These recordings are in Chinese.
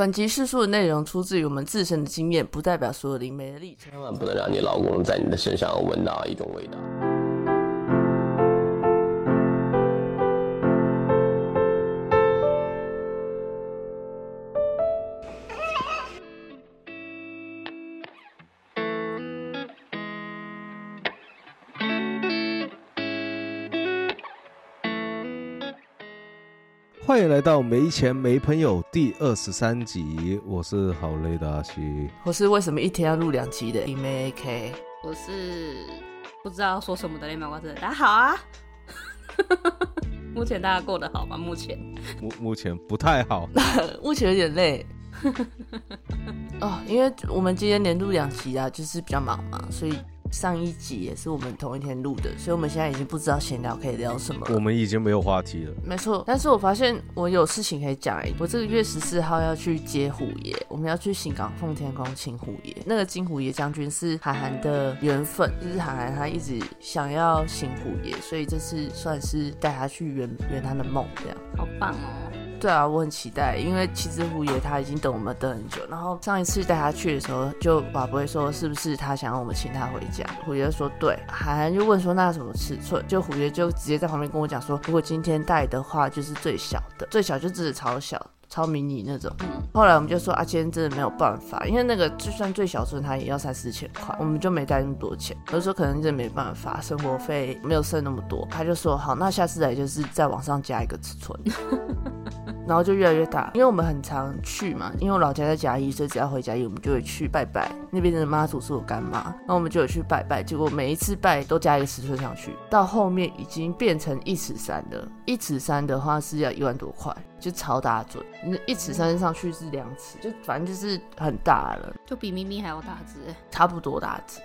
本集叙述的内容出自于我们自身的经验，不代表所有灵媒的立场。千万不能让你老公在你的身上闻到一种味道。欢迎来到《没钱没朋友》第二十三集，我是好累的阿西。我是为什么一天要录两集的 AK？我是不知道说什么的雷马瓜子，大家好啊！目前大家过得好吗？目前目目前不太好，目前有点累。哦，因为我们今天连录两集啊，就是比较忙嘛，所以上一集也是我们同一天录的，所以我们现在已经不知道闲聊可以聊什么了。我们已经没有话题了。没错，但是我发现我有事情可以讲哎，我这个月十四号要去接虎爷，我们要去新港奉天宫请虎爷。那个金虎爷将军是韩寒的缘分，就是韩寒他一直想要请虎爷，所以这次算是带他去圆圆他的梦这样。好棒哦！对啊，我很期待，因为其实虎爷他已经等我们等很久。然后上一次带他去的时候，就宝贝说是不是他想让我们请他回家？虎爷说对，韩寒就问说那什么尺寸？就虎爷就直接在旁边跟我讲说，如果今天带的话，就是最小的，最小就只是超小。超迷你那种，后来我们就说啊，今天真的没有办法，因为那个就算最小寸，它也要三四千块，我们就没带那么多钱。我就说可能真的没办法，生活费没有剩那么多。他就说好，那下次来就是再往上加一个尺寸，然后就越来越大。因为我们很常去嘛，因为我老家在嘉义，所以只要回嘉义，我们就会去拜拜。那边的妈祖是我干妈，那我们就有去拜拜。结果每一次拜都加一个尺寸上去，到后面已经变成一尺三了。一尺三的话是要一万多块。就超大准，那一尺三上去是两尺，就反正就是很大了，就比咪咪还要大只，差不多大只。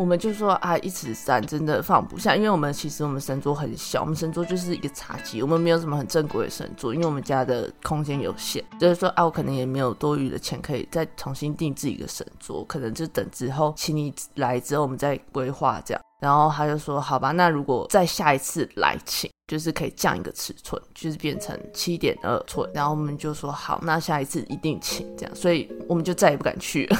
我们就说啊，一尺三真的放不下，因为我们其实我们神桌很小，我们神桌就是一个茶几，我们没有什么很正规的神桌，因为我们家的空间有限，就是说啊，我可能也没有多余的钱可以再重新定制一个神桌，可能就等之后请你来之后我们再规划这样。然后他就说好吧，那如果再下一次来请。就是可以降一个尺寸，就是变成七点二寸，然后我们就说好，那下一次一定请这样，所以我们就再也不敢去了，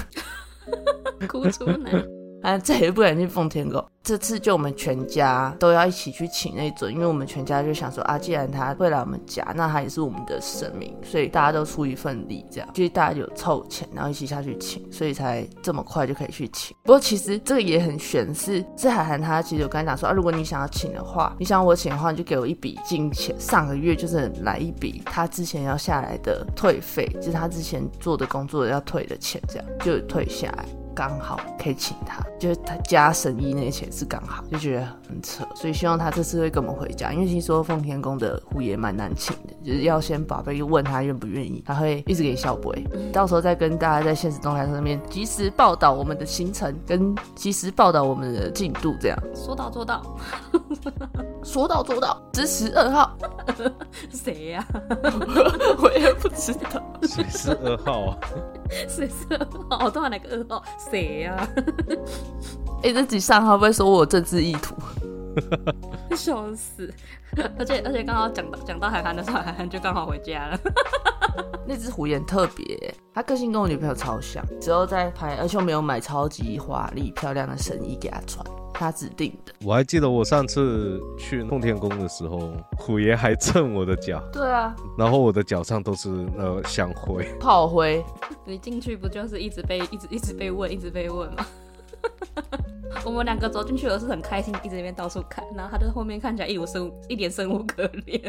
哭出来。啊，再也不敢去奉天宫。这次就我们全家都要一起去请那尊，因为我们全家就想说啊，既然他会来我们家，那他也是我们的神明，所以大家都出一份力，这样就是大家有凑钱，然后一起下去请，所以才这么快就可以去请。不过其实这个也很悬，是是海涵他其实有跟他讲说啊，如果你想要请的话，你想我请的话，你就给我一笔金钱，上个月就是来一笔他之前要下来的退费，就是他之前做的工作要退的钱，这样就退下来。刚好可以请他，就是他加神医那些钱是刚好，就觉得很扯，所以希望他这次会跟我们回家，因为听说奉天宫的虎爷蛮难请的，就是要先宝贝问他愿不愿意，他会一直给小鬼，到时候再跟大家在现实动态上面及时报道我们的行程，跟及时报道我们的进度，这样说到做到，说到做到，支持二号，谁呀？我也不知道，谁是二号啊？谁是二号？我突然来个二号。谁呀？哎，这集上会不会说我有政治意图？笑死！而且而且刚好讲到讲到海涵的时候，海涵就刚好回家了。那只虎眼特别，他个性跟我女朋友超像。之后再拍，而且我没有买超级华丽漂亮的神衣给他穿，他指定的。我还记得我上次去奉天宫的时候，虎爷还蹭我的脚。对啊，然后我的脚上都是那香灰、炮灰。你进去不就是一直被一直一直被问，一直被问吗？我们两个走进去，我是很开心，一直那边到处看，然后他在后面看起来一无生一脸生无可恋。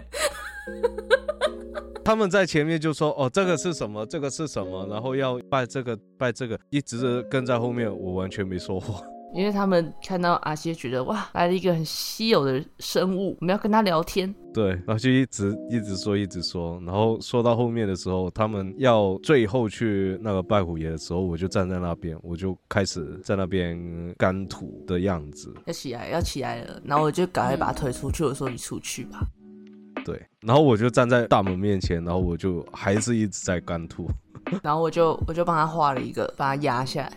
他们在前面就说：“哦，这个是什么？这个是什么？然后要拜这个拜这个，一直跟在后面，我完全没说话。”因为他们看到阿西，觉得哇，来了一个很稀有的生物，我们要跟他聊天。对，然后就一直一直说，一直说，然后说到后面的时候，他们要最后去那个拜虎爷的时候，我就站在那边，我就开始在那边干吐的样子。要起来，要起来了，然后我就赶快把他推出去，我说你出去吧。对，然后我就站在大门面前，然后我就还是一直在干吐。然后我就我就帮他画了一个，把他压下来。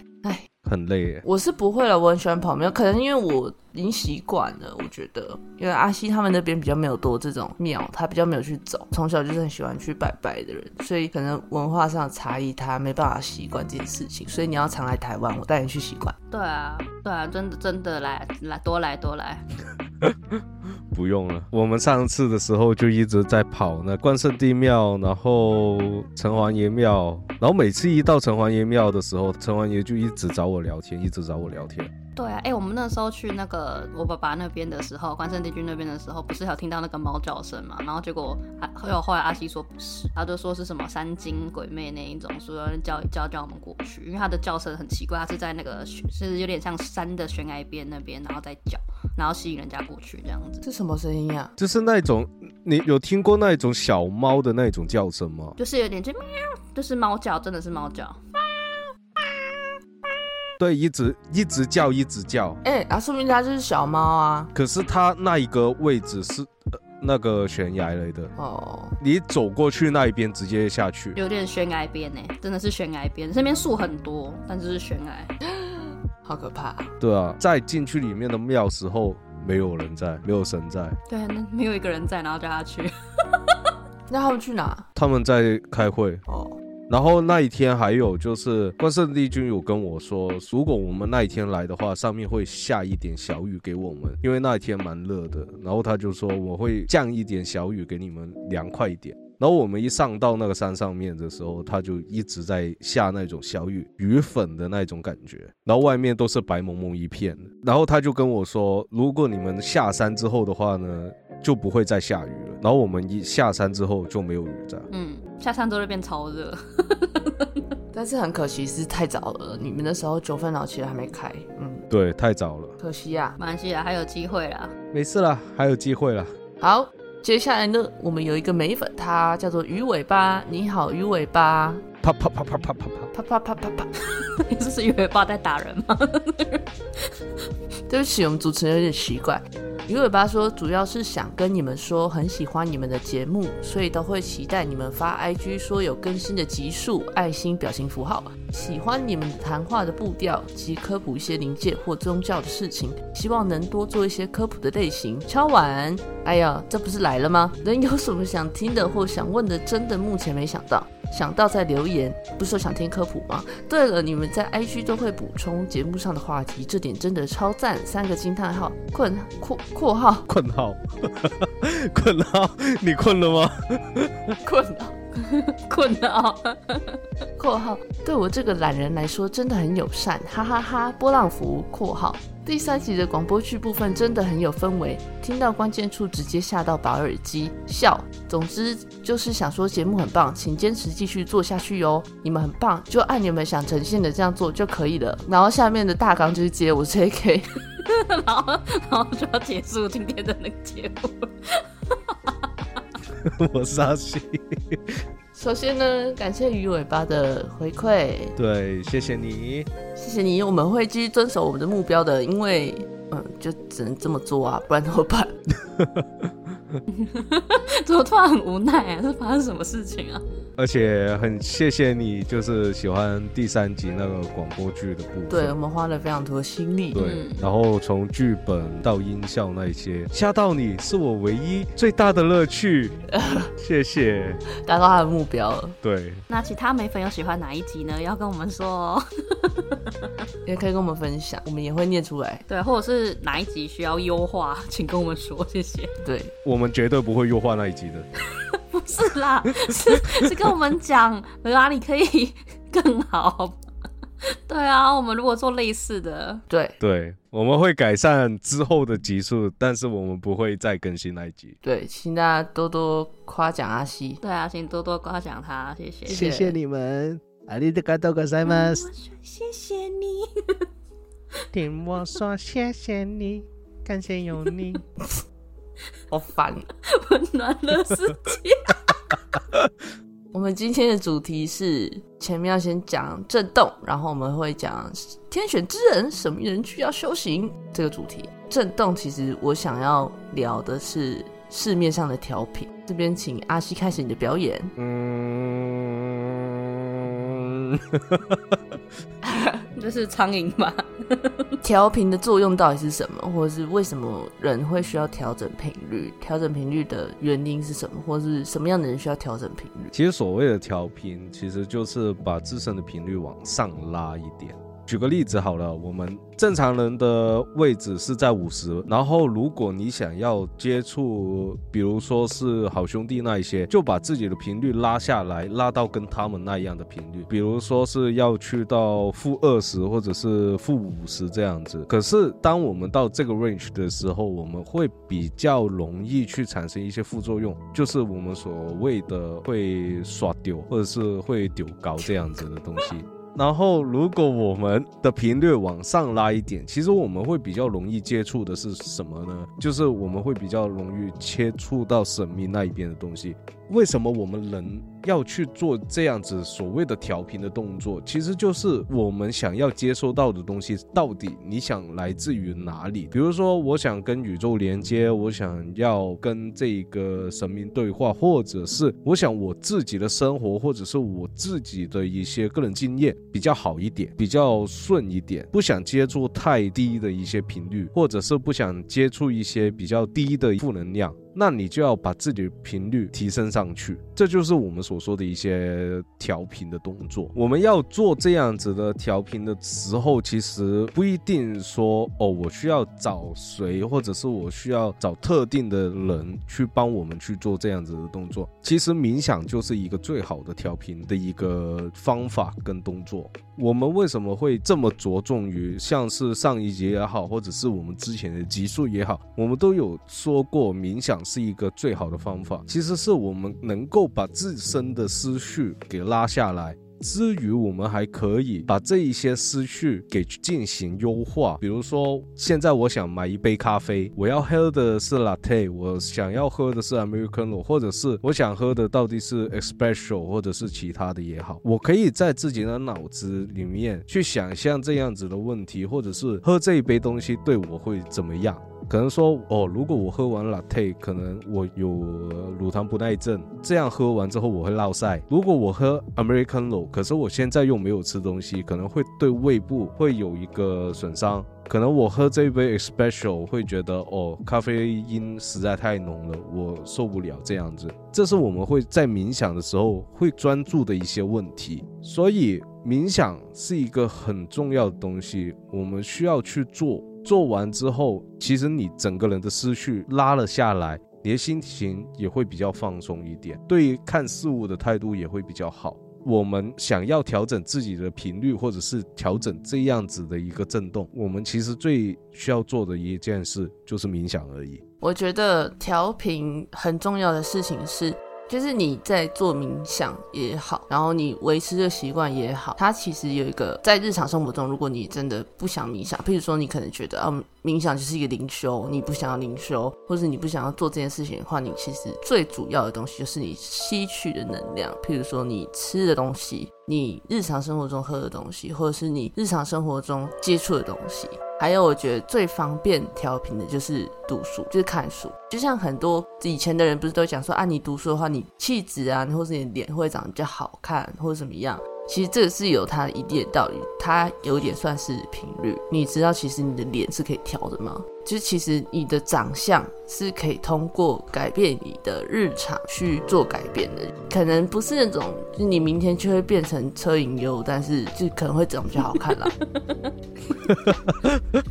哎。很累耶。我是不会了，我很喜欢跑庙，可能因为我已经习惯了。我觉得，因为阿西他们那边比较没有多这种庙，他比较没有去走，从小就是很喜欢去拜拜的人，所以可能文化上的差异，他没办法习惯这件事情。所以你要常来台湾，我带你去习惯。对啊，对啊，真的真的来来多来多来。不用了，我们上次的时候就一直在跑那关圣帝庙，然后城隍爷庙，然后每次一到城隍爷庙的时候，城隍爷就一直找我聊天，一直找我聊天。对啊，哎、我们那时候去那个我爸爸那边的时候，关圣帝君那边的时候，不是有听到那个猫叫声嘛？然后结果还还有后来阿西说不是，他就说是什么山精鬼魅那一种，说要叫叫叫我们过去，因为它的叫声很奇怪，它是在那个悬是有点像山的悬崖边那边，然后再叫，然后吸引人家过去这样子。这什么声音呀、就是那种，你有听过那种小猫的那种叫声吗？就是有点就喵，就是猫叫，真的是猫叫。对，一直一直叫，一直叫。哎、啊，说明它就是小猫啊。可是它那一个位置是、呃、那个悬崖来的，哦，你走过去那一边直接下去。有点悬崖边呢，真的是悬崖边，这边树很多，但就是悬崖。好可怕。对啊，在进去里面的庙时候，没有人在，没有神在，对，那没有一个人在，然后叫他去。那他们去哪？他们在开会。哦，然后那一天还有就是关圣帝君有跟我说，如果我们那一天来的话，上面会下一点小雨给我们，因为那一天蛮热的。然后他就说我会降一点小雨给你们，凉快一点。然后我们一上到那个山上面的时候，他就一直在下那种小雨，雨粉的那种感觉，然后外面都是白蒙蒙一片。然后他就跟我说，如果你们下山之后的话呢，就不会再下雨了。然后我们一下山之后就没有雨这样。嗯，下山之后就变超热。但是很可惜是太早了，你们那时候九份老其实还没开，嗯，对，太早了，可惜呀、马来西亚，还有机会啦。没事啦，还有机会啦。好，接下来呢，我们有一个美粉，它叫做鱼尾巴。你好，鱼尾巴。啪啪啪啪啪啪啪。啪啪啪啪啪。你这是鱼尾巴在打人吗？对不起，我们主持人有点奇怪。鱼尾巴说，主要是想跟你们说，很喜欢你们的节目，所以都会期待你们发 IG 说有更新的集数，爱心表情符号。喜欢你们谈话的步调及科普一些灵界或宗教的事情，希望能多做一些科普的类型。敲碗，哎呀，这不是来了吗？人有什么想听的或想问的，真的目前没想到。想到再留言，不是说想听科普吗？对了，你们在 IG 都会补充节目上的话题，这点真的超赞！三个惊叹号，困括括号困号，困号，你困了吗？困了 困了。括号，对我这个懒人来说真的很友善，哈哈哈波浪符括号。第三集的广播剧部分真的很有氛围，听到关键处直接吓到拔耳机笑。总之就是想说节目很棒，请坚持继续做下去哟。你们很棒，就按你们想呈现的这样做就可以了。然后下面的大纲就是接我是 AK。然后，然后就要结束今天的那个节目。我是阿西。首先呢，感谢鱼尾巴的回馈，对，谢谢你。谢谢你，我们会继续遵守我们的目标的，因为嗯，就只能这么做啊，不然怎么办？怎么突然很无奈啊？是发生什么事情啊？而且很谢谢你，就是喜欢第三集那个广播剧的部分。对我们花了非常多的心力。对嗯，然后从剧本到音效那一些，吓到你是我唯一最大的乐趣。谢谢。达到他的目标了，对，那其他美粉有喜欢哪一集呢？要跟我们说哦。也可以跟我们分享，我们也会念出来。对，或者是哪一集需要优化，请跟我们说，谢谢。对，我们绝对不会优化那一集的。不是啦，是是跟我们讲哪里可以更好。对啊，我们如果做类似的，对，对，我们会改善之后的集数，但是我们不会再更新那一集。对，请大家多多夸奖阿西。对啊，请多多夸奖他，谢谢。谢谢你们，ありがとうございます。谢谢你。听我说，谢谢你，感谢有你。 好烦。温暖了世界。我们今天的主题是前面要先讲震动，然后我们会讲天选之人什么人需要修行这个主题。震动其实我想要聊的是市面上的调频，这边请阿西开始你的表演。嗯，这是苍蝇吧？调频的作用到底是什么，或者是为什么人会需要调整频率？调整频率的原因是什么，或是什么样的人需要调整频率？其实所谓的调频，其实就是把自身的频率往上拉一点。举个例子好了，我们正常人的位置是在五十，然后如果你想要接触，比如说是好兄弟那一些，就把自己的频率拉下来，拉到跟他们那样的频率，比如说是要去到负二十或者是负五十这样子。可是当我们到这个 range 的时候，我们会比较容易去产生一些副作用，就是我们所谓的会刷丢或者是会丢高这样子的东西。然后，如果我们的频率往上拉一点，其实我们会比较容易接触的是什么呢？就是我们会比较容易接触到神秘那一边的东西。为什么我们能要去做这样子所谓的调频的动作？其实就是我们想要接收到的东西，到底你想来自于哪里？比如说，我想跟宇宙连接，我想要跟这个神明对话，或者是我想我自己的生活，或者是我自己的一些个人经验比较好一点，比较顺一点，不想接触太低的一些频率，或者是不想接触一些比较低的负能量。那你就要把自己的频率提升上去，这就是我们所说的一些调频的动作。我们要做这样子的调频的时候，其实不一定说哦，我需要找谁，或者是我需要找特定的人去帮我们去做这样子的动作。其实冥想就是一个最好的调频的一个方法跟动作。我们为什么会这么着重于像是上一节也好，或者是我们之前的集数也好，我们都有说过冥想是一个最好的方法。其实是我们能够把自身的思绪给拉下来。之余，我们还可以把这一些思绪给进行优化。比如说，现在我想买一杯咖啡，我要喝的是 latte，我想要喝的是 americano，或者是我想喝的到底是 espresso，或者是其他的也好，我可以在自己的脑子里面去想象这样子的问题，或者是喝这一杯东西对我会怎么样。可能说哦，如果我喝完 latte，可能我有乳糖不耐症，这样喝完之后我会落腮。如果我喝 americano，可是我现在又没有吃东西，可能会对胃部会有一个损伤。可能我喝这一杯 Especial 会觉得哦，咖啡因实在太浓了，我受不了这样子。这是我们会在冥想的时候会专注的一些问题。所以冥想是一个很重要的东西，我们需要去做。做完之后，其实你整个人的思绪拉了下来，你的心情也会比较放松一点，对于看事物的态度也会比较好。我们想要调整自己的频率，或者是调整这样子的一个震动，我们其实最需要做的一件事就是冥想而已。我觉得调频很重要的事情是。就是你在做冥想也好，然后你维持的习惯也好，它其实有一个在日常生活中，如果你真的不想冥想，譬如说你可能觉得啊，冥想就是一个灵修，你不想要灵修，或者你不想要做这件事情的话，你其实最主要的东西就是你吸取的能量，譬如说你吃的东西，你日常生活中喝的东西，或者是你日常生活中接触的东西。还有，我觉得最方便调频的就是读书，就是看书。就像很多以前的人不是都讲说啊，你读书的话，你气质啊，或者你脸会长得比较好看，或者怎么样。其实这个是有它一定的道理，它有点算是频率。你知道，其实你的脸是可以调的吗？就是其实你的长相是可以通过改变你的日常去做改变的。可能不是那种，就你明天就会变成车银优，但是就可能会长得比较好看啦。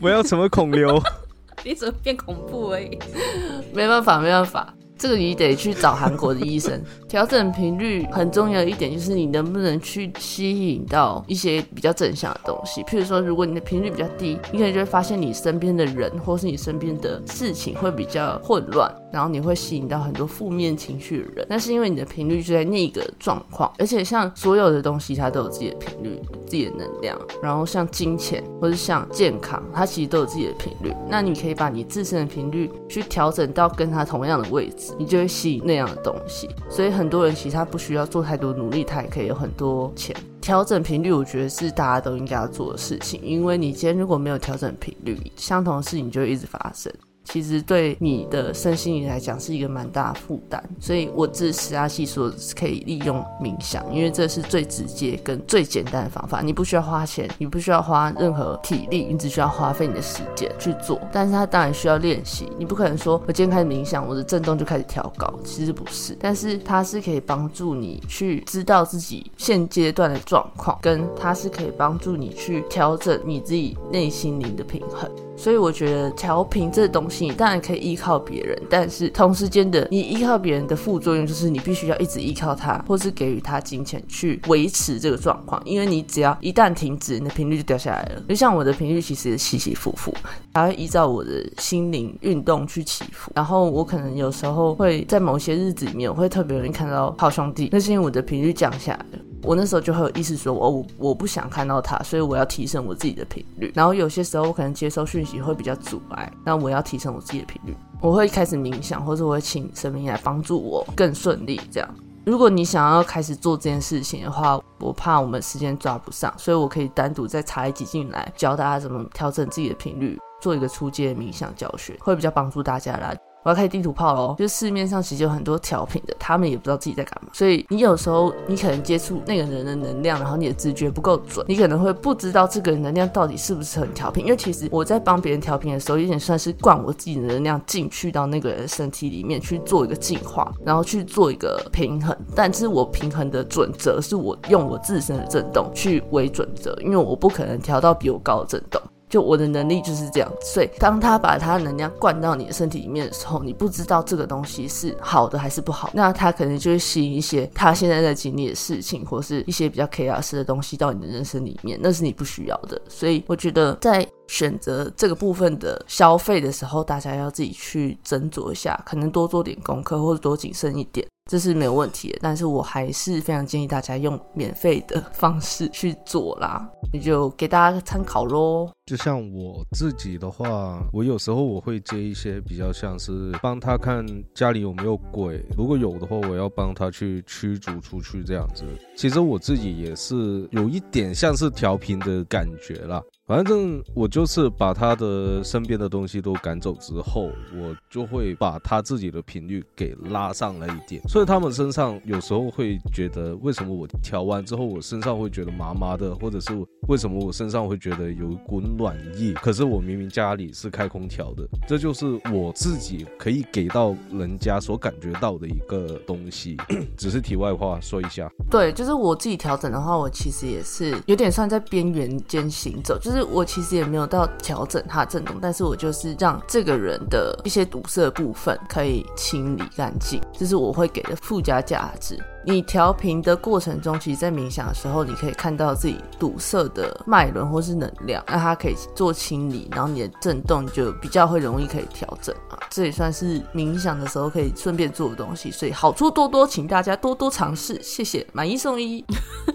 不要什么孔刘，你怎么变恐怖而已？没办法，没办法。这个你得去找韩国的医生。调整频率很重要的一点就是你能不能去吸引到一些比较正向的东西。譬如说，如果你的频率比较低，你可能就会发现你身边的人或是你身边的事情会比较混乱，然后你会吸引到很多负面情绪的人。那是因为你的频率就在那个状况。而且像所有的东西，它都有自己的频率、自己的能量。然后像金钱或是像健康，它其实都有自己的频率。那你可以把你自身的频率去调整到跟它同样的位置。你就会吸引那样的东西，所以很多人其实他不需要做太多努力，他也可以有很多钱。调整频率，我觉得是大家都应该要做的事情，因为你今天如果没有调整频率，相同的事情就会一直发生。其实对你的身心灵来讲是一个蛮大的负担。所以我支持阿细说可以利用冥想，因为这是最直接跟最简单的方法，你不需要花钱，你不需要花任何体力，你只需要花费你的时间去做。但是它当然需要练习，你不可能说我今天开始冥想，我的震动就开始调高，其实不是。但是它是可以帮助你去知道自己现阶段的状况，跟它是可以帮助你去调整你自己内心灵的平衡。所以我觉得调频这东西，你当然可以依靠别人，但是同时间的你依靠别人的副作用就是你必须要一直依靠他，或是给予他金钱去维持这个状况。因为你只要一旦停止，你的频率就掉下来了。就像我的频率其实也起起伏伏，还会依照我的心灵运动去起伏。然后我可能有时候会在某些日子里面，我会特别容易看到好兄弟，那是因为我的频率降下来了。我那时候就会有意识说，我我我不想看到他，所以我要提升我自己的频率。然后有些时候我可能接收讯息会比较阻碍，那我要提升我自己的频率，我会开始冥想，或者我会请神明来帮助我更顺利。这样，如果你想要开始做这件事情的话，我怕我们时间抓不上，所以我可以单独再插一集进来，教大家怎么调整自己的频率，做一个初阶冥想教学，会比较帮助大家啦。我要开地图炮喽！就市面上其实有很多调频的，他们也不知道自己在干嘛。所以你有时候你可能接触那个人的能量，然后你的直觉不够准，你可能会不知道这个能量到底是不是很调频。因为其实我在帮别人调频的时候，有点算是灌我自己的能量进去到那个人身体里面去做一个净化，然后去做一个平衡。但是我平衡的准则是我用我自身的震动去为准则，因为我不可能调到比我高的震动。就我的能力就是这样，所以当他把他的能量灌到你的身体里面的时候，你不知道这个东西是好的还是不好，那他可能就会吸引一些他现在在经历的事情，或是一些比较 chaos 的东西到你的人生里面，那是你不需要的。所以我觉得在选择这个部分的消费的时候，大家要自己去斟酌一下，可能多做点功课或者多谨慎一点。这是没有问题的，但是我还是非常建议大家用免费的方式去做啦，那就给大家参考喽。就像我自己的话，我有时候我会接一些比较像是帮他看家里有没有鬼，如果有的话，我要帮他去驱逐出去这样子。其实我自己也是有一点像是调频的感觉啦。反正我就是把他的身边的东西都赶走之后，我就会把他自己的频率给拉上来一点。所以他们身上有时候会觉得，为什么我调完之后，我身上会觉得麻麻的，或者是为什么我身上会觉得有一股暖意？可是我明明家里是开空调的，这就是我自己可以给到人家所感觉到的一个东西。只是题外话说一下，对，就是我自己调整的话，我其实也是有点算在边缘间行走，就是。是我其实也没有到调整它的震动，但是我就是让这个人的一些堵塞部分可以清理干净，这是我会给的附加价值。你调频的过程中，其实，在冥想的时候，你可以看到自己堵塞的脉轮或是能量，那它可以做清理，然后你的震动就比较会容易可以调整啊。这也算是冥想的时候可以顺便做的东西，所以好处多多，请大家多多尝试。谢谢，买一送一。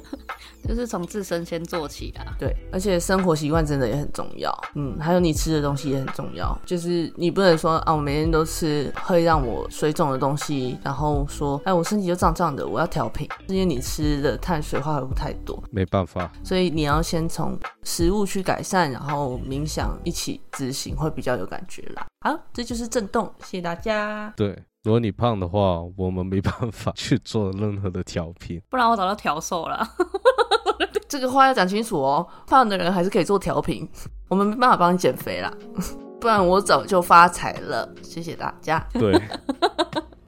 就是从自身先做起啊，对，而且生活习惯真的也很重要，嗯，还有你吃的东西也很重要，就是你不能说啊，我每天都吃会让我水肿的东西，然后说，哎，我身体就胀胀的，我要调频，因为你吃的碳水化合物太多，没办法，所以你要先从食物去改善，然后冥想一起执行，会比较有感觉啦。好，这就是震动，谢谢大家。对，如果你胖的话，我们没办法 去做任何的调频，不然我早就调瘦了。这个话要讲清楚哦，胖的人还是可以做调频，我们没办法帮你减肥啦，不然我早就发财了。谢谢大家。对，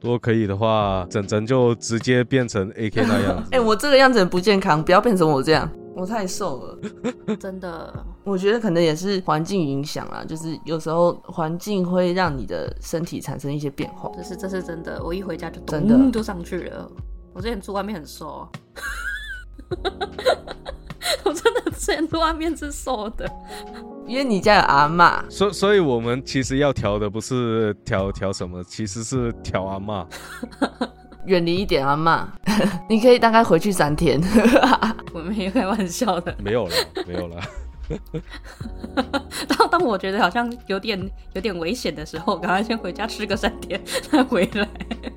如果可以的话，整整就直接变成 AK 那样子。哎，我这个样子很不健康，不要变成我这样，我太瘦了。真的，我觉得可能也是环境影响啊，就是有时候环境会让你的身体产生一些变化。这是这是真的，我一回家就咚就上去了。我之前住外面很瘦。我真的之前外面是瘦的，因为你家有阿妈，所所以，我们其实要调的不是调调什么，其实是调阿妈，远离一点阿妈。你可以大概回去三天。我没开玩笑的，没有了，没有了。当当我觉得好像有点有点危险的时候，赶快先回家吃个三天，再回来。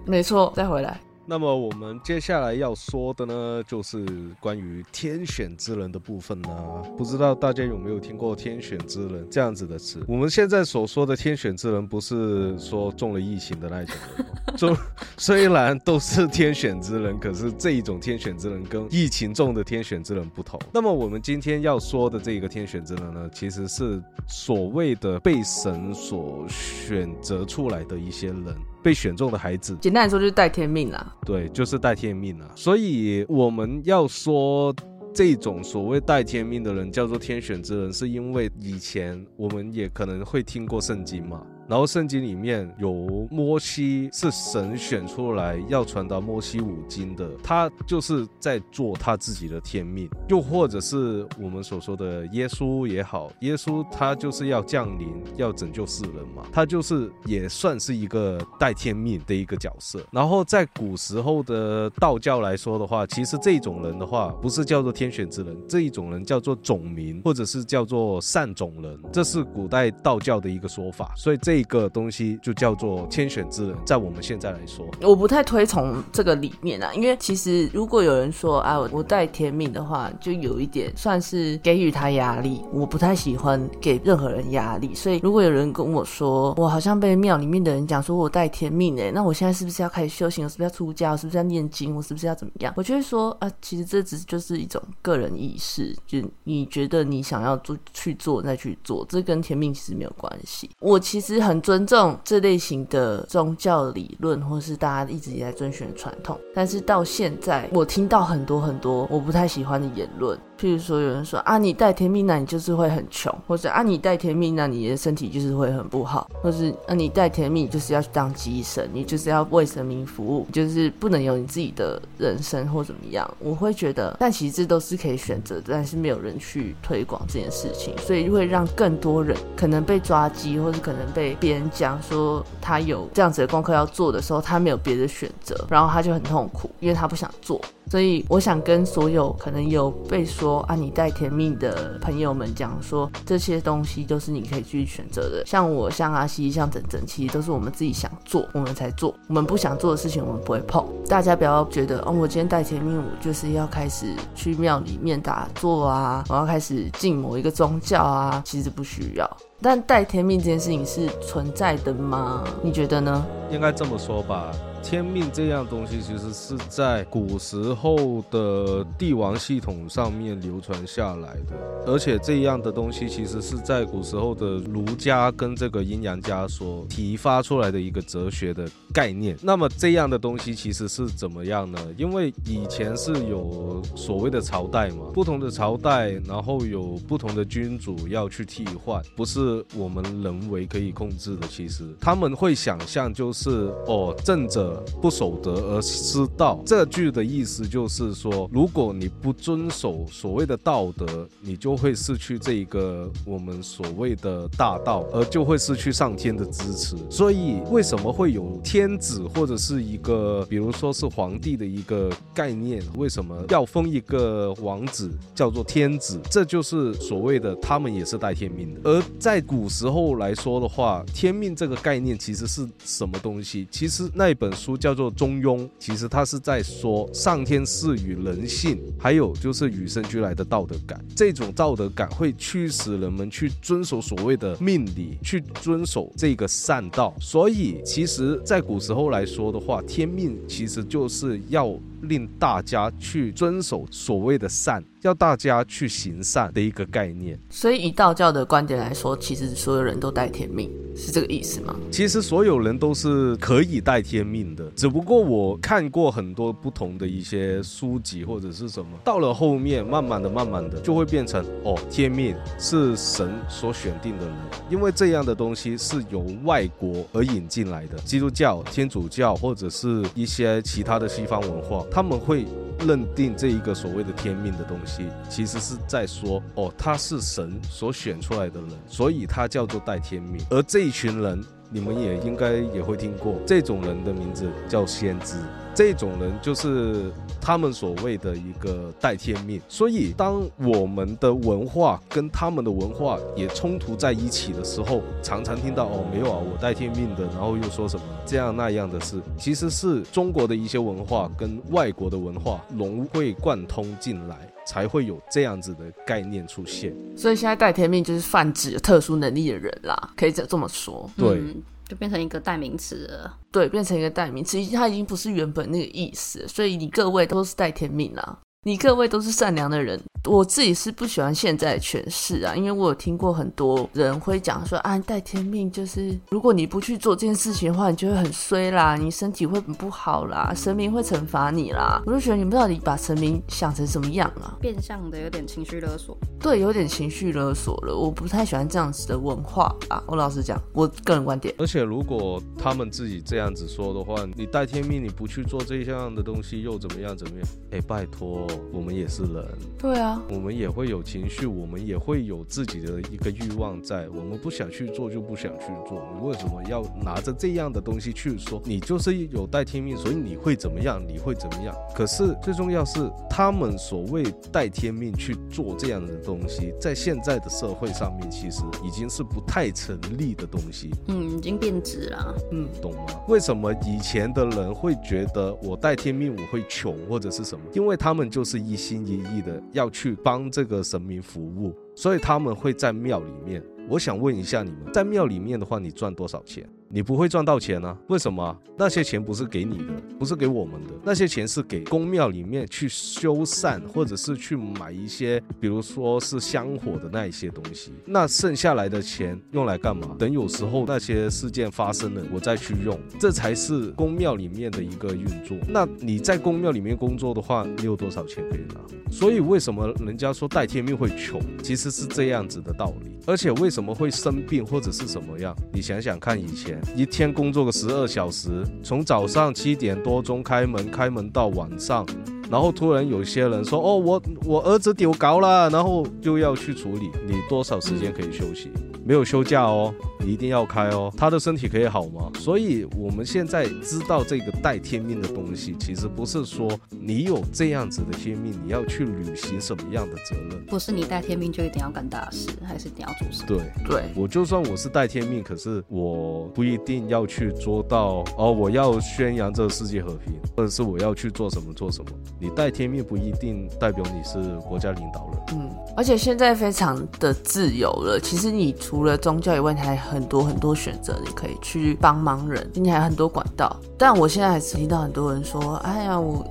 没错，再回来。那么我们接下来要说的呢，就是关于天选之人的部分呢。不知道大家有没有听过“天选之人”这样子的词？我们现在所说的天选之人，不是说中了疫情的那一种人。中虽然都是天选之人，可是这一种天选之人跟疫情中的天选之人不同。那么我们今天要说的这个天选之人呢，其实是所谓的被神所选择出来的一些人。被选中的孩子，简单来说就是带天命啦。对，就是带天命啊。所以我们要说这种所谓带天命的人叫做天选之人，是因为以前我们也可能会听过圣经嘛。然后圣经里面有摩西是神选出来要传达摩西五经的，他就是在做他自己的天命。又或者是我们所说的耶稣也好，耶稣他就是要降临，要拯救世人嘛，他就是也算是一个带天命的一个角色。然后在古时候的道教来说的话，其实这种人的话不是叫做天选之人，这一种人叫做种民，或者是叫做善种人，这是古代道教的一个说法。所以这。这个东西就叫做天选之人，在我们现在来说，我不太推崇这个理念啊，因为其实如果有人说啊，我带天命的话，就有一点算是给予他压力，我不太喜欢给任何人压力，所以如果有人跟我说，我好像被庙里面的人讲说我带天命哎，那我现在是不是要开始修行？我是不是要出家？我是不是要念经？我是不是要怎么样？我就会说啊，其实这只就是一种个人意识，就你觉得你想要做去做再去做，这跟天命其实没有关系。我其实。很尊重这类型的宗教理论，或是大家一直以来遵循的传统，但是到现在，我听到很多很多我不太喜欢的言论。譬如说，有人说啊，你带甜蜜那你就是会很穷；或者啊，你带甜蜜那你的身体就是会很不好；或是啊，你带甜蜜就是要去当医生，你就是要为人民服务，就是不能有你自己的人生或怎么样。我会觉得，但其实这都是可以选择，但是没有人去推广这件事情，所以会让更多人可能被抓鸡，或者可能被别人讲说他有这样子的功课要做的时候，他没有别的选择，然后他就很痛苦，因为他不想做。所以我想跟所有可能有被说说啊你带甜蜜的朋友们讲说，这些东西都是你可以去选择的。像我，像阿西，像整整，其实都是我们自己想做，我们才做。我们不想做的事情，我们不会碰。大家不要觉得哦，我今天带甜蜜，我就是要开始去庙里面打坐啊，我要开始进某一个宗教啊，其实不需要。但带天命这件事情是存在的吗？你觉得呢？应该这么说吧。天命这样东西，其实是在古时候的帝王系统上面流传下来的，而且这样的东西其实是在古时候的儒家跟这个阴阳家所提发出来的一个哲学的概念。那么这样的东西其实是怎么样呢？因为以前是有所谓的朝代嘛，不同的朝代，然后有不同的君主要去替换，不是我们人为可以控制的。其实他们会想象就是哦，正者。不守德而失道，这句的意思就是说，如果你不遵守所谓的道德，你就会失去这一个我们所谓的大道，而就会失去上天的支持。所以，为什么会有天子或者是一个，比如说是皇帝的一个概念？为什么要封一个王子叫做天子？这就是所谓的他们也是带天命的。而在古时候来说的话，天命这个概念其实是什么东西？其实那本书。叫做《中庸》，其实它是在说上天赐予人性，还有就是与生俱来的道德感。这种道德感会驱使人们去遵守所谓的命理，去遵守这个善道。所以，其实，在古时候来说的话，天命其实就是要。令大家去遵守所谓的善，要大家去行善的一个概念。所以，以道教的观点来说，其实所有人都带天命，是这个意思吗？其实所有人都是可以带天命的，只不过我看过很多不同的一些书籍或者是什么，到了后面，慢慢的、慢慢的，就会变成哦，天命是神所选定的人，因为这样的东西是由外国而引进来的，基督教、天主教或者是一些其他的西方文化。他们会认定这一个所谓的天命的东西，其实是在说，哦，他是神所选出来的人，所以他叫做带天命。而这一群人，你们也应该也会听过，这种人的名字叫先知。这种人就是他们所谓的一个代天命。所以，当我们的文化跟他们的文化也冲突在一起的时候，常常听到哦，没有啊，我代天命的，然后又说什么这样那样的事，其实是中国的一些文化跟外国的文化融会贯通进来。才会有这样子的概念出现，所以现在带天命就是泛指有特殊能力的人啦，可以这这么说。对，就变成一个代名词了。对，变成一个代名词，它已经不是原本那个意思，所以你各位都是带天命啦。你各位都是善良的人，我自己是不喜欢现在的诠释啊，因为我有听过很多人会讲说啊，带天命就是如果你不去做这件事情的话，你就会很衰啦，你身体会很不好啦，神明会惩罚你啦。我就觉得你们到底把神明想成什么样啊？变相的有点情绪勒索，对，有点情绪勒索了。我不太喜欢这样子的文化啊。我老实讲，我个人观点。而且如果他们自己这样子说的话，你带天命，你不去做这项的东西又怎么样？怎么样？哎，拜托。我们也是人，对啊，我们也会有情绪，我们也会有自己的一个欲望在。我们不想去做就不想去做，你为什么要拿着这样的东西去说？你就是有带天命，所以你会怎么样？你会怎么样？可是最重要是，他们所谓带天命去做这样的东西，在现在的社会上面，其实已经是不太成立的东西。嗯，已经变质了。嗯，懂吗？为什么以前的人会觉得我带天命我会穷或者是什么？因为他们就是一心一意的要去去帮这个神明服务，所以他们会在庙里面。我想问一下你们，在庙里面的话，你赚多少钱？你不会赚到钱呢？为什么？那些钱不是给你的，不是给我们的，那些钱是给公庙里面去修缮，或者是去买一些，比如说是香火的那一些东西。那剩下来的钱用来干嘛？等有时候那些事件发生了，我再去用，这才是公庙里面的一个运作。那你在公庙里面工作的话，你有多少钱可以拿？所以为什么人家说戴天命会穷，其实是这样子的道理。而且为什么会生病或者是什么样？你想想看，以前。一天工作个十二小时，从早上七点多钟开门，开门到晚上，然后突然有些人说：“哦，我我儿子丢高了，然后就要去处理。”你多少时间可以休息？没有休假哦。你一定要开哦，他的身体可以好吗？所以我们现在知道这个带天命的东西，其实不是说你有这样子的天命，你要去履行什么样的责任？不是你带天命就一定要干大事，还是一定要做事？对对，我就算我是带天命，可是我不一定要去做到哦，我要宣扬这个世界和平，或者是我要去做什么做什么。你带天命不一定代表你是国家领导人。嗯，而且现在非常的自由了，其实你除除了宗教以外，你还。很多很多选择，你可以去帮忙人，并且还有很多管道。但我现在还是听到很多人说：“哎呀，我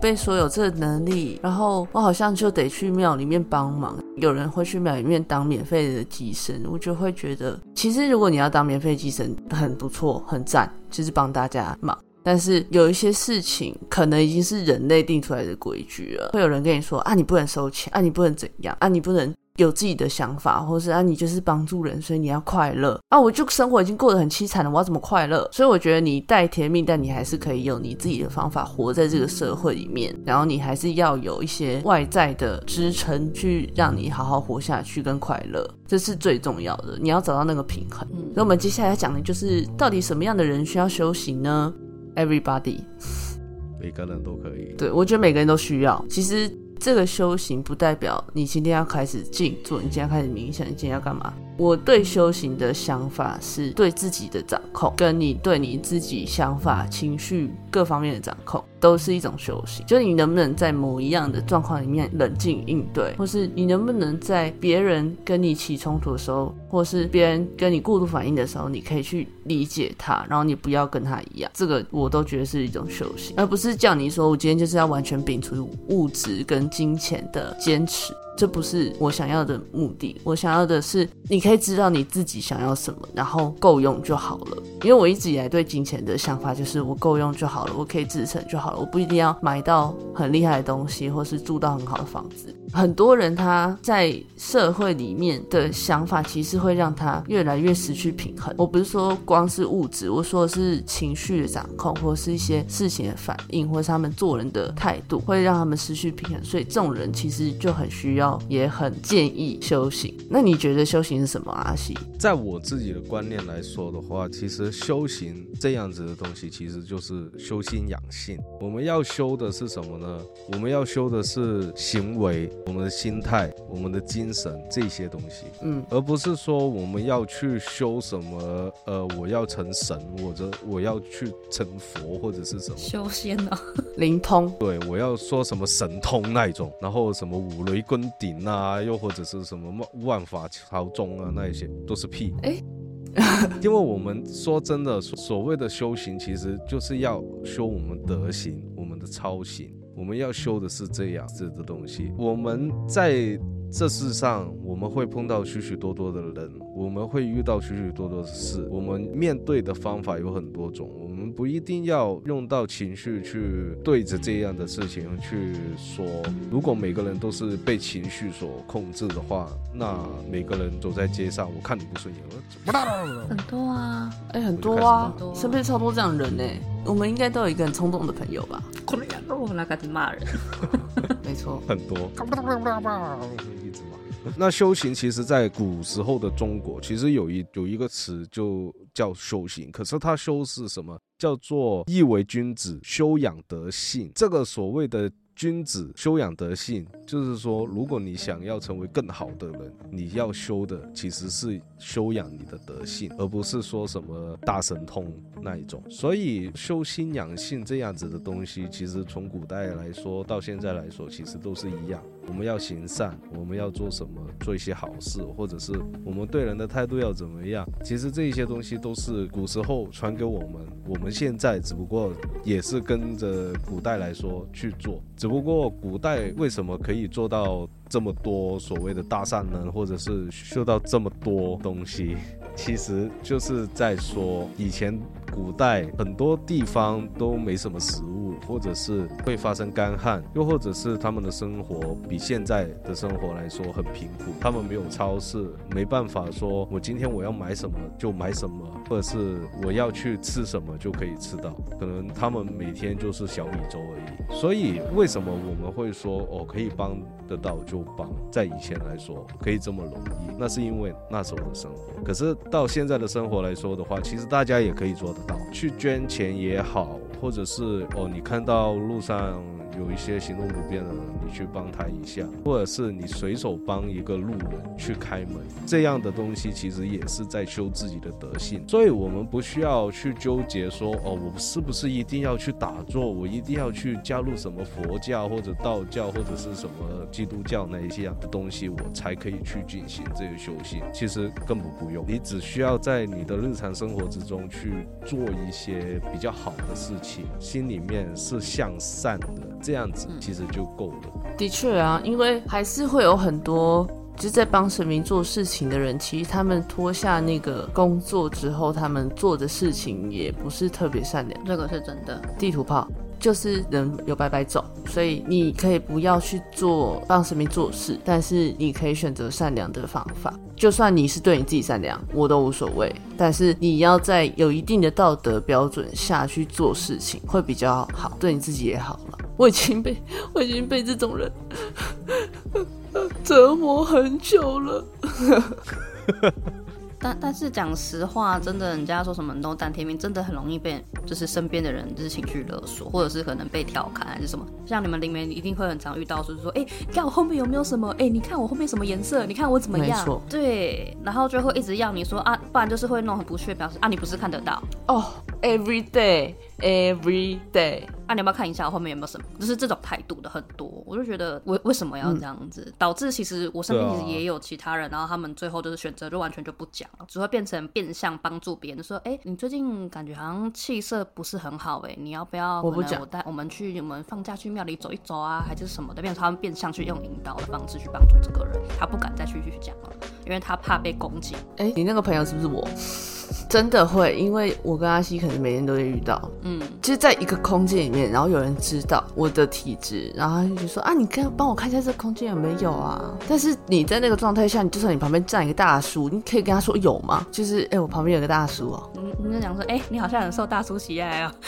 被说有这个能力，然后我好像就得去庙里面帮忙。”有人会去庙里面当免费的寄生，我就会觉得，其实如果你要当免费寄生，很不错，很赞，就是帮大家忙。但是有一些事情，可能已经是人类定出来的规矩了。会有人跟你说：“啊，你不能收钱，啊，你不能怎样，啊，你不能。”有自己的想法，或是啊，你就是帮助人，所以你要快乐啊！我就生活已经过得很凄惨了，我要怎么快乐？所以我觉得你带甜蜜，但你还是可以用你自己的方法活在这个社会里面，然后你还是要有一些外在的支撑，去让你好好活下去跟快乐，这是最重要的。你要找到那个平衡。那我们接下来要讲的就是，到底什么样的人需要修行呢？Everybody，每个人都可以。对，我觉得每个人都需要。其实。这个修行不代表你今天要开始静坐，你今天开始冥想，你今天要干嘛？我对修行的想法是对自己的掌控，跟你对你自己想法、情绪各方面的掌控，都是一种修行。就是你能不能在某一样的状况里面冷静应对，或是你能不能在别人跟你起冲突的时候，或是别人跟你过度反应的时候，你可以去理解他，然后你不要跟他一样。这个我都觉得是一种修行，而不是叫你说我今天就是要完全摒除物质跟金钱的坚持。这不是我想要的目的，我想要的是你可以知道你自己想要什么，然后够用就好了。因为我一直以来对金钱的想法就是我够用就好了，我可以支撑就好我不一定要买到很厉害的东西，或是住到很好的房子。很多人他在社会里面的想法，其实会让他越来越失去平衡。我不是说光是物质，我说的是情绪的掌控，或者是一些事情的反应，或是他们做人的态度，会让他们失去平衡。所以这种人其实就很需要，也很建议修行。那你觉得修行是什么？阿西，在我自己的观念来说的话，其实修行这样子的东西，其实就是修心养性。我们要修的是什么呢？我们要修的是行为、我们的心态、我们的精神这些东西，嗯，而不是说我们要去修什么，呃，我要成神，或者我要去成佛，或者是什么。修仙哦，灵通，对，我要说什么神通那一种，然后什么五雷棍顶啊，又或者是什么万万法朝宗啊，那一些都是屁。哎因为我们说真的，所所谓的修行，其实就是要修我们德行，我们的操行。我们要修的是这样子的东西。我们在这世上，我们会碰到许许多多的人，我们会遇到许许多多的事。我们面对的方法有很多种，我们不一定要用到情绪去对着这样的事情去说。如果每个人都是被情绪所控制的话，那每个人走在街上，我看你不顺眼，我很多啊，哎、很多啊很多，啊身边超多这样的人呢、我们应该都有一个很冲动的朋友吧？我那开始骂人，没错，很多。那修行其实，在古时候的中国，其实有一有一个词就叫修行，可是他修是什么？叫做义为君子，修养德性。这个所谓的君子修养德性，就是说，如果你想要成为更好的人，你要修的其实是修养你的德性，而不是说什么大神通那一种。所以修心养性这样子的东西，其实从古代来说到现在来说，其实都是一样。我们要行善，我们要做什么，做一些好事，或者是我们对人的态度要怎么样。其实这一些东西都是古时候传给我们，我们现在只不过也是跟着古代来说去做。只不过古代为什么可以可以做到这么多所谓的大善人，或者是修到这么多东西？其实就是在说，以前古代很多地方都没什么食物，或者是会发生干旱，又或者是他们的生活比现在的生活来说很贫苦，他们没有超市，没办法说我今天我要买什么就买什么，或者是我要去吃什么就可以吃到，可能他们每天就是小米粥而已。所以为什么我们会说哦可以帮得到就帮，在以前来说可以这么容易，那是因为那时候的生活。可是到现在的生活来说的话，其实大家也可以做去捐钱也好，或者是哦，你看到路上有一些行动不便的人，你去帮他一下，或者是你随手帮一个路人去开门，这样的东西其实也是在修自己的德性。所以我们不需要去纠结说哦，我是不是一定要去打坐，我一定要去加入什么佛教或者道教或者是什么基督教那一些的东西，我才可以去进行这个修行。其实根本不用，你只需要在你的日常生活之中去做一些比较好的事情，心里面是向善的，这样子其实就够了。的确啊，因为还是会有很多就是在帮神明做事情的人，其实他们脱下那个工作之后，他们做的事情也不是特别善良。这个是真的。地图炮就是人有白白走，所以你可以不要去做帮神明做事，但是你可以选择善良的方法。就算你是对你自己善良，我都无所谓，但是你要在有一定的道德标准下去做事情，会比较好，对你自己也好了。我已经被我已经被这种人 折磨很久了。但但是讲实话，真的，人家说什么都淡天命，真的很容易被就是身边的人就是情绪勒索，或者是可能被调侃还是什么。像你们里面一定会很常遇到，就是说，哎、你看我后面有没有什么？哎、你看我后面什么颜色？你看我怎么样没错？对，然后就会一直要你说啊，不然就是会弄很不屑表示啊，你不是看得到哦、e v e r y day, every day。啊，你要不要看一下我后面有没有什么？就是这种态度的很多，我就觉得为为什么要这样子，导致其实我身边其实也有其他人，然后他们最后就是选择就完全就不讲了，只会变成变相帮助别人，说，哎、你最近感觉好像气色不是很好、哎，你要不要？我不讲我带我们去，我们放假去庙里走一走啊，还是什么的，变成他们变相去用引导的方式去帮助这个人，他不敢再去去讲了，因为他怕被攻击。哎、你那个朋友是不是我？真的会，因为我跟阿西可能每天都会遇到，嗯，就是在一个空间里面，然后有人知道我的体质，然后他就说啊，你跟帮我看一下这个空间有没有啊？但是你在那个状态下，你就算你旁边站一个大叔，你可以跟他说有吗？就是哎、我旁边有个大叔哦，你你就讲说，哎、你好像很受大叔喜爱哦。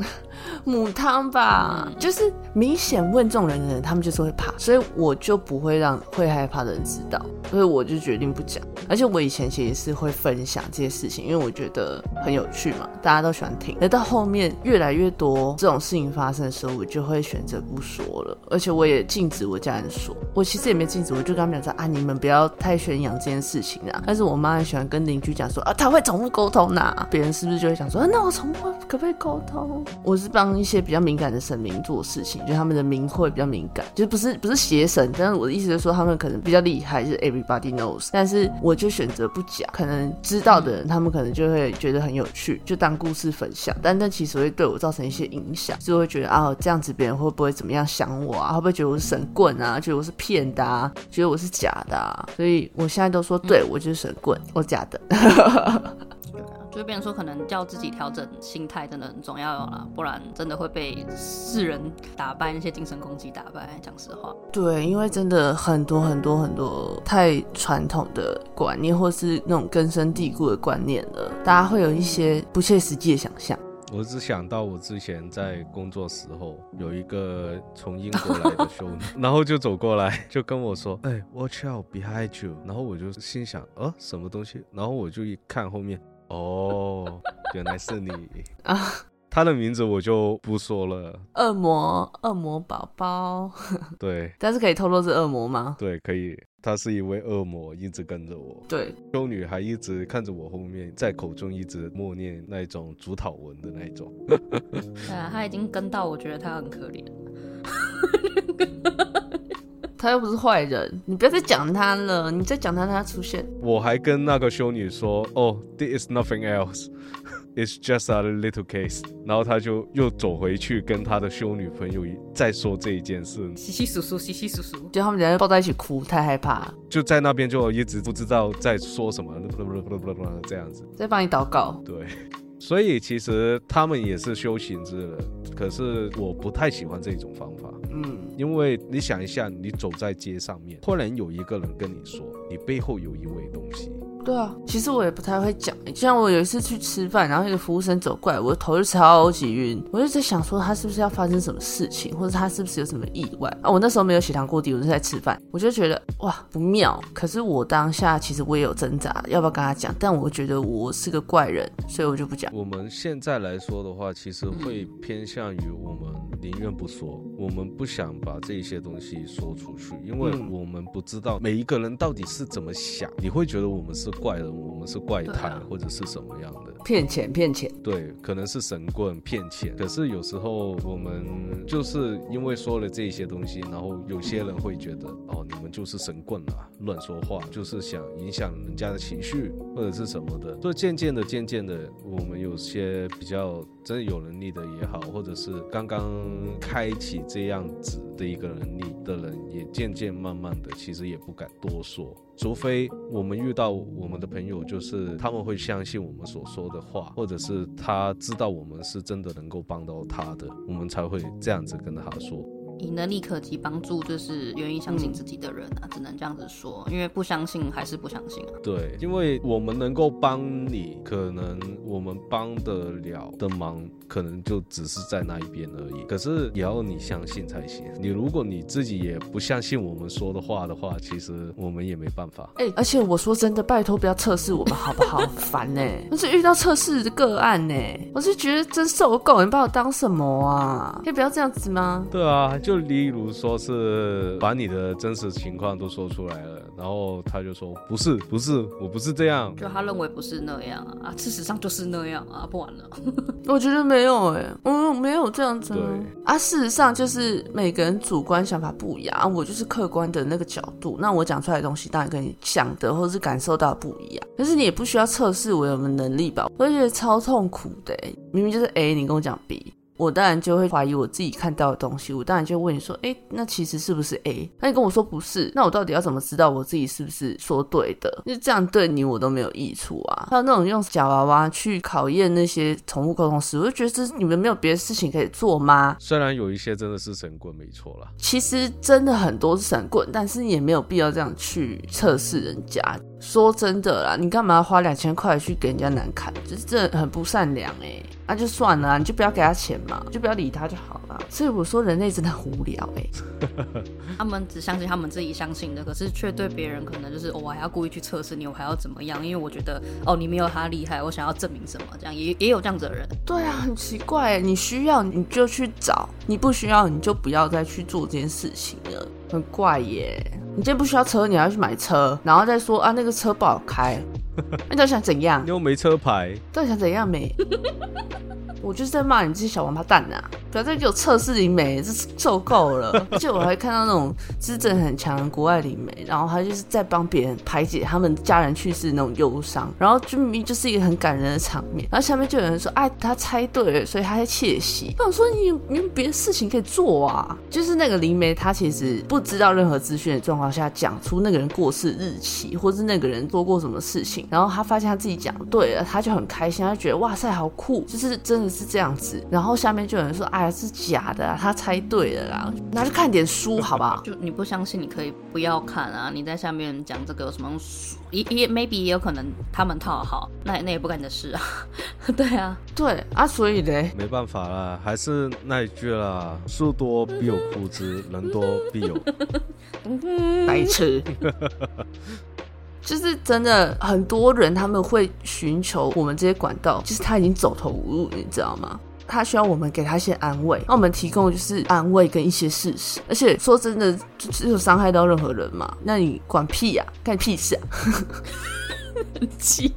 母汤吧，就是明显问这种人的人，他们就是会怕，所以我就不会让会害怕的人知道，所以我就决定不讲。而且我以前其实是会分享这些事情，因为我觉得很有趣嘛，大家都喜欢听。而到后面越来越多这种事情发生的时候，我就会选择不说了，而且我也禁止我家人说。我其实也没禁止，我就跟他们讲说啊，你们不要太宣扬这件事情啊。但是我妈很喜欢跟邻居讲说啊，他会宠物沟通呐、别人是不是就会想说，啊、那我宠物可不可以沟通？我是帮一些比较敏感的神明做事情，就他们的名会比较敏感，就不是不是邪神，但是我的意思是说他们可能比较厉害，就是 everybody knows，但是我就选择不讲，可能知道的人他们可能就会觉得很有趣，就当故事分享，但那其实会对我造成一些影响，就会觉得啊这样子别人会不会怎么样想我啊，会不会觉得我是神棍啊，觉得我是骗的啊，觉得我是假的啊，所以我现在都说对我就是神棍，我假的。对啊，就变成说，可能叫自己调整心态真的很重要啦，不然真的会被世人打败，那些精神攻击打败。讲实话，对，因为真的很多很多很多太传统的观念，或是那种根深蒂固的观念了，大家会有一些不切实际的想象。我只想到我之前在工作时候有一个从英国来的修女，然后就走过来就跟我说：“哎、w a t c h out behind you。”然后我就心想：“呃，什么东西？”然后我就一看后面，哦，原来是你啊！他的名字我就不说了。恶魔，恶魔宝宝，对但是可以透露是恶魔吗？对，可以。他是一位恶魔，一直跟着我。对，修女还一直看着我后面，在口中一直默念那种主讨文的那一种。对啊，他已经跟到，我觉得他很可怜。他又不是坏人，你不要再讲他了，你再讲他，他出现。我还跟那个修女说：“哦、t h i s is nothing else, it's just a little case。”然后他就又走回去跟他的修女朋友再说这一件事，稀稀疏疏，稀稀疏疏。就他们两个抱在一起哭，太害怕，就在那边就一直不知道在说什么，这样子。在帮你祷告。对，所以其实他们也是修行之人，可是我不太喜欢这种方法。嗯，因为你想一下，你走在街上面，突然有一个人跟你说，你背后有一位东西，对啊，其实我也不太会讲、欸，像我有一次去吃饭，然后一个服务生走过来，我的头就超级晕，我就在想说他是不是要发生什么事情，或者他是不是有什么意外啊？我那时候没有血糖过低，我是在吃饭，我就觉得哇不妙。可是我当下其实我也有挣扎，要不要跟他讲，但我觉得我是个怪人，所以我就不讲。我们现在来说的话，其实会偏向于我们宁愿不说，我们不想把这些东西说出去，因为嗯我们不知道每一个人到底是怎么想。你会觉得我们是怪人，我们是怪胎，啊。或者是什么样的？骗钱骗钱，对，可能是神棍骗钱，可是有时候我们就是因为说了这些东西，然后有些人会觉得，哦，你们就是神棍啊，乱说话，就是想影响人家的情绪或者是什么的。所以渐渐的、渐渐的，我们有些比较真的有能力的也好，或者是刚刚开启这样子的一个能力的人，也渐渐慢慢的，其实也不敢多说。除非我们遇到我们的朋友，就是他们会相信我们所说的话，或者是他知道我们是真的能够帮到他的，我们才会这样子跟他说。以能力可及帮助，就是愿意相信自己的人啊，只能这样子说，因为不相信还是不相信啊。对，因为我们能够帮你，可能我们帮得了的忙，可能就只是在那一边而已。可是也要你相信才行。你如果你自己也不相信我们说的话的话，其实我们也没办法。哎、而且我说真的，拜托不要测试我们好不好？烦呢、那是遇到测试的个案呢、我是觉得真受够，你把我当什么啊？可以不要这样子吗？对啊，就例如说是把你的真实情况都说出来了，然后他就说不是不是，我不是这样。就他认为不是那样啊，啊，事实上就是那样啊，不玩了。我觉得没有哎、我没有这样子啊对啊。事实上就是每个人主观想法不一样，啊我就是客观的那个角度，那我讲出来的东西当然跟你想的或者是感受到的不一样。可是你也不需要测试我有没有能力吧？我就觉得超痛苦的、欸，明明就是 A，你跟我讲 B。我当然就会怀疑我自己看到的东西，我当然就问你说，哎，那其实是不是 A？那你跟我说不是，那我到底要怎么知道我自己是不是说对的？就这样对你我都没有益处啊。还有那种用假娃娃去考验那些宠物沟通师，我就觉得这你们没有别的事情可以做吗？虽然有一些真的是神棍，没错啦。其实真的很多是神棍，但是也没有必要这样去测试人家。说真的啦，你干嘛要花两千块去给人家难看？就是这很不善良哎。那就算了，你就不要给他钱嘛，就不要理他就好了。所以我说人类真的很无聊哎。他们只相信他们自己相信的，可是却对别人可能就是我还要故意去测试你，我还要怎么样？因为我觉得哦你没有他厉害，我想要证明什么？这样也也有这样子的人。对啊，很奇怪，你需要你就去找，你不需要你就不要再去做这件事情了，很怪耶。你今天不需要车，你还要去买车，然后再说啊那个车不好开。你到底想怎样？又没车牌，到底想怎样没？我就是在骂你这些小王八蛋呐！不要再给我测试灵媒，这受够了。而且我还看到那种资质很强的国外灵媒，然后他就是在帮别人排解他们家人去世那种忧伤，然后就明明就是一个很感人的场面。然后下面就有人说：“哎，他猜对了，所以他在窃喜。”我想说你有没有别的事情可以做啊？就是那个灵媒，他其实不知道任何资讯的状况下讲出那个人过世日期，或是那个人做过什么事情，然后他发现他自己讲对了，他就很开心，他就觉得哇塞，好酷，就是真的。是这样子，然后下面就有人说：“哎呀，是假的，啊他猜对了啦，拿去看点书 好不好？”就你不相信，你可以不要看啊。你在下面讲这个有什么书？也也 maybe 也有可能他们套好，那那也不干你的事啊。对啊，对啊，所以嘞，没办法啦，还是那一句啦：树多必有枯枝，人多必有 白痴。就是真的，很多人他们会寻求我们这些管道，就是他已经走投无路，你知道吗？他需要我们给他一些安慰，那我们提供就是安慰跟一些事实。而且说真的，只有伤害到任何人嘛？那你管屁呀，干屁事啊！气。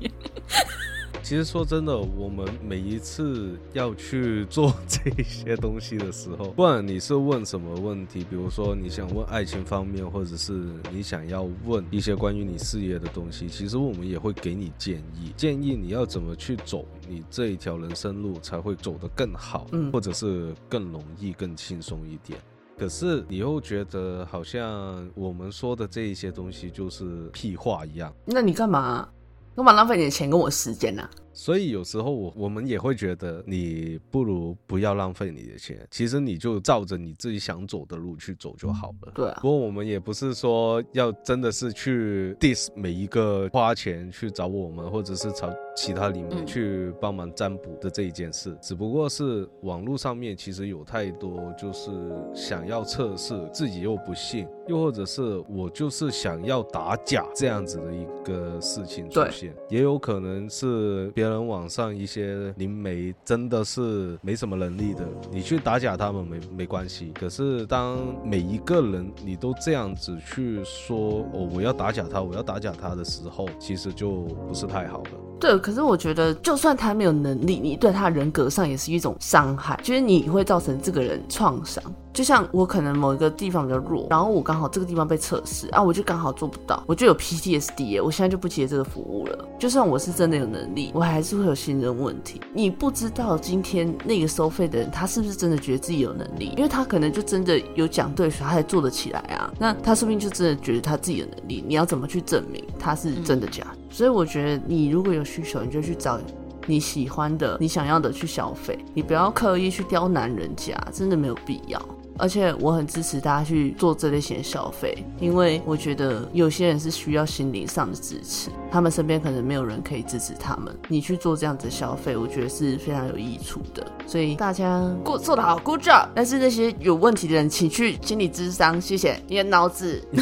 其实说真的，我们每一次要去做 这些东西的时候，不管你是问什么问题，比如说你想问爱情方面，或者是你想要问一些关于你事业的东西，其实我们也会给你建议，建议你要怎么去走，你这一条人生路才会走得更好，嗯，或者是更容易、更轻松一点。可是你又觉得好像我们说的这一些东西就是屁话一样，那你干嘛？干嘛浪费你的钱跟我时间呢？所以有时候我我们也会觉得，你不如不要浪费你的钱，其实你就照着你自己想走的路去走就好了。对。啊不过我们也不是说要真的是去 diss 每一个花钱去找我们，或者是找其他里面去帮忙占卜的这一件事，只不过是网络上面其实有太多就是想要测试自己又不信，又或者是我就是想要打假这样子的一个事情出现，也有可能是。别人网上一些灵媒真的是没什么能力的，你去打假他们没没关系。可是当每一个人你都这样子去说哦，我要打假他，我要打假他的时候，其实就不是太好了。对，可是我觉得就算他没有能力，你对他人格上也是一种伤害，就是你会造成这个人创伤。就像我可能某一个地方比较弱，然后我刚好这个地方被测试啊，我就刚好做不到，我就有 PTSD，我现在就不接这个服务了。就算我是真的有能力，我还是会有信任问题。你不知道今天那个收费的人，他是不是真的觉得自己有能力？因为他可能就真的有讲对，所以他才做得起来啊。那他说不定就真的觉得他自己的能力，你要怎么去证明他是真的假？所以我觉得你如果有需求，你就去找你喜欢的、你想要的去消费，你不要刻意去刁难人家，真的没有必要。而且我很支持大家去做这类型的消费，因为我觉得有些人是需要心灵上的支持，他们身边可能没有人可以支持他们。你去做这样子的消费，我觉得是非常有益处的。所以大家过做得好，good job。但是那些有问题的人，请去心理咨商，谢谢你的脑子。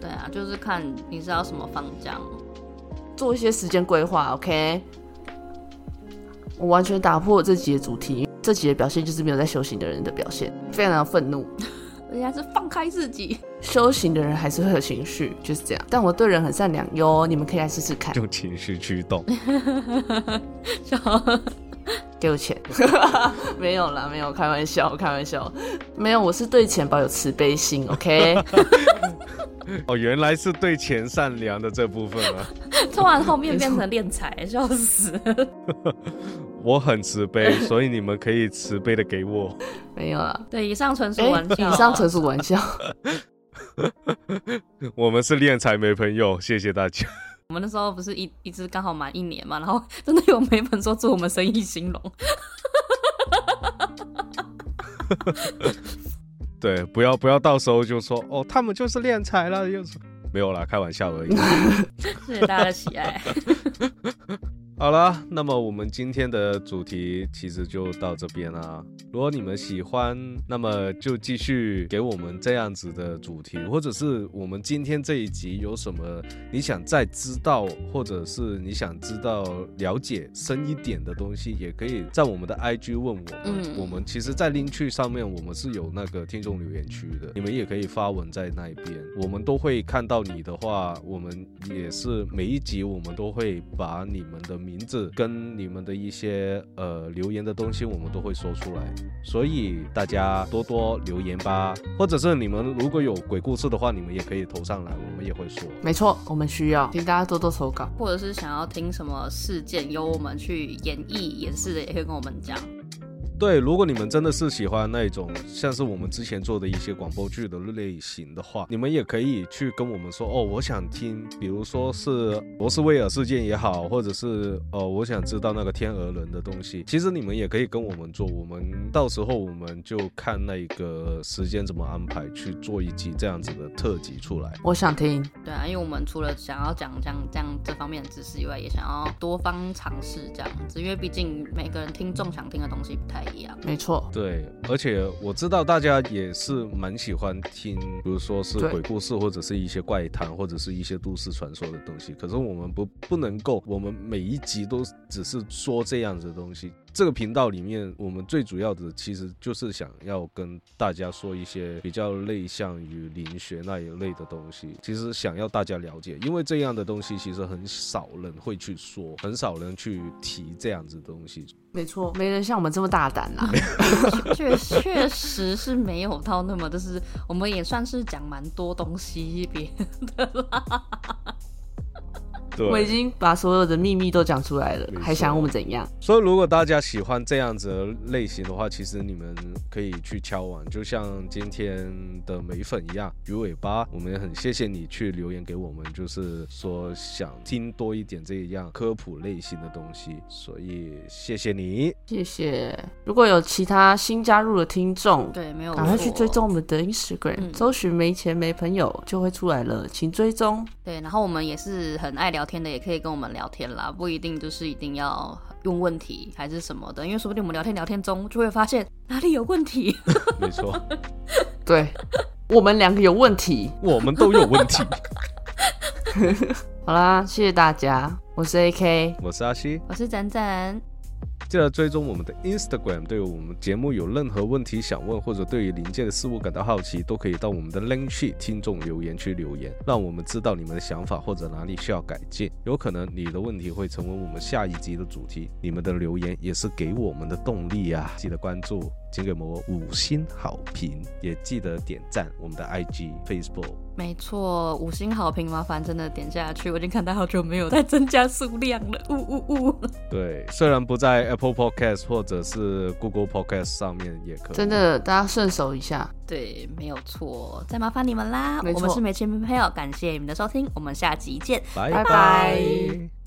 对啊，就是看你是要什么方向，做一些时间规划。OK，我完全打破这集的主题。这几的表现就是没有在修行的人的表现，非常的愤怒。人家是放开自己，修行的人还是会有情绪，就是这样。但我对人很善良哟，你们可以来试试看。用情绪驱动，给我钱，没有啦，没有开玩笑，开玩笑，没有，我是对钱保有慈悲心，OK。哦，原来是对钱善良的这部分啊！突然后面变成敛财，笑死。我很慈悲，所以你们可以慈悲的给我。没有了。对，以上纯属哎玩笑。以上纯属玩笑。我们是练财没朋友，谢谢大家。我们那时候不是一一直刚好满一年嘛，然后真的有媒粉说祝我们生意兴隆。对，不要不要到时候就说哦，他们就是练财了，又是没有啦，开玩笑而已。谢谢大家的喜爱。好了，那么我们今天的主题其实就到这边啦。如果你们喜欢，那么就继续给我们这样子的主题，或者是我们今天这一集有什么你想再知道，或者是你想知道了解深一点的东西，也可以在我们的 IG 问我们。嗯我们其实，在 link 区上面，我们是有那个听众留言区的，你们也可以发文在那一边，我们都会看到你的话，我们也是每一集我们都会把你们的名字跟你们的一些呃留言的东西，我们都会说出来，所以大家多多留言吧，或者是你们如果有鬼故事的话，你们也可以投上来，我们也会说。没错，我们需要，请大家多多投稿。或者是想要听什么事件，由我们去演绎、演示的，也可以跟我们讲。对，如果你们真的是喜欢那种像是我们之前做的一些广播剧的类型的话，你们也可以去跟我们说哦，我想听，比如说是罗斯威尔事件也好，或者是呃，我想知道那个天鹅人的东西。其实你们也可以跟我们做，我们到时候我们就看那个时间怎么安排去做一集这样子的特辑出来。我想听，对啊，因为我们除了想要讲讲这样这方面的知识以外，也想要多方尝试这样子，因为毕竟每个人听众想听的东西不太一样。没错，对，而且我知道大家也是蛮喜欢听，比如说是鬼故事，或者是一些怪谈，或者是一些都市传说的东西。可是我们不不能够，我们每一集都只是说这样子的东西。这个频道里面，我们最主要的其实就是想要跟大家说一些比较类向于灵学那一类的东西。其实想要大家了解，因为这样的东西其实很少人会去说，很少人去提这样子的东西。没错，没人像我们这么大胆啦。确确实是没有到那么，就是我们也算是讲蛮多东西别的啦。对，我已经把所有的秘密都讲出来了还想我们怎样？所以，如果大家喜欢这样子的类型的话，其实你们可以去敲碗，就像今天的美粉一样，鱼尾巴，我们也很谢谢你去留言给我们，就是说想听多一点这一样科普类型的东西，所以谢谢你。谢谢。如果有其他新加入的听众，对，没有赶快去追踪我们的 Instagram，、嗯搜寻“没钱没朋友”就会出来了，请追踪。对，然后我们也是很爱聊天的，也可以跟我们聊天啦，不一定就是一定要用问题还是什么的，因为说不定我们聊天聊天中就会发现哪里有问题。没错，对，我们两个有问题。我们都有问题。好啦，谢谢大家，我是 AK，我是阿西，我是展展，记得追踪我们的 Instagram。对于我们节目有任何问题想问，或者对于临界的事物感到好奇，都可以到我们的 Link 去听众留言区留言，让我们知道你们的想法或者哪里需要改进。有可能你的问题会成为我们下一集的主题，你们的留言也是给我们的动力啊！记得关注，请给我们五星好评，也记得点赞我们的 IG、Facebook。没错，五星好评，麻烦真的点下去，我已经看到好久没有再增加数量了，呜呜呜。对，虽然不在 Apple Podcast 或者是 Google Podcast 上面也可以，真的，大家顺手一下，对，没有错，再麻烦你们啦，我们是没钱没朋友，感谢你们的收听，我们下集见。拜拜拜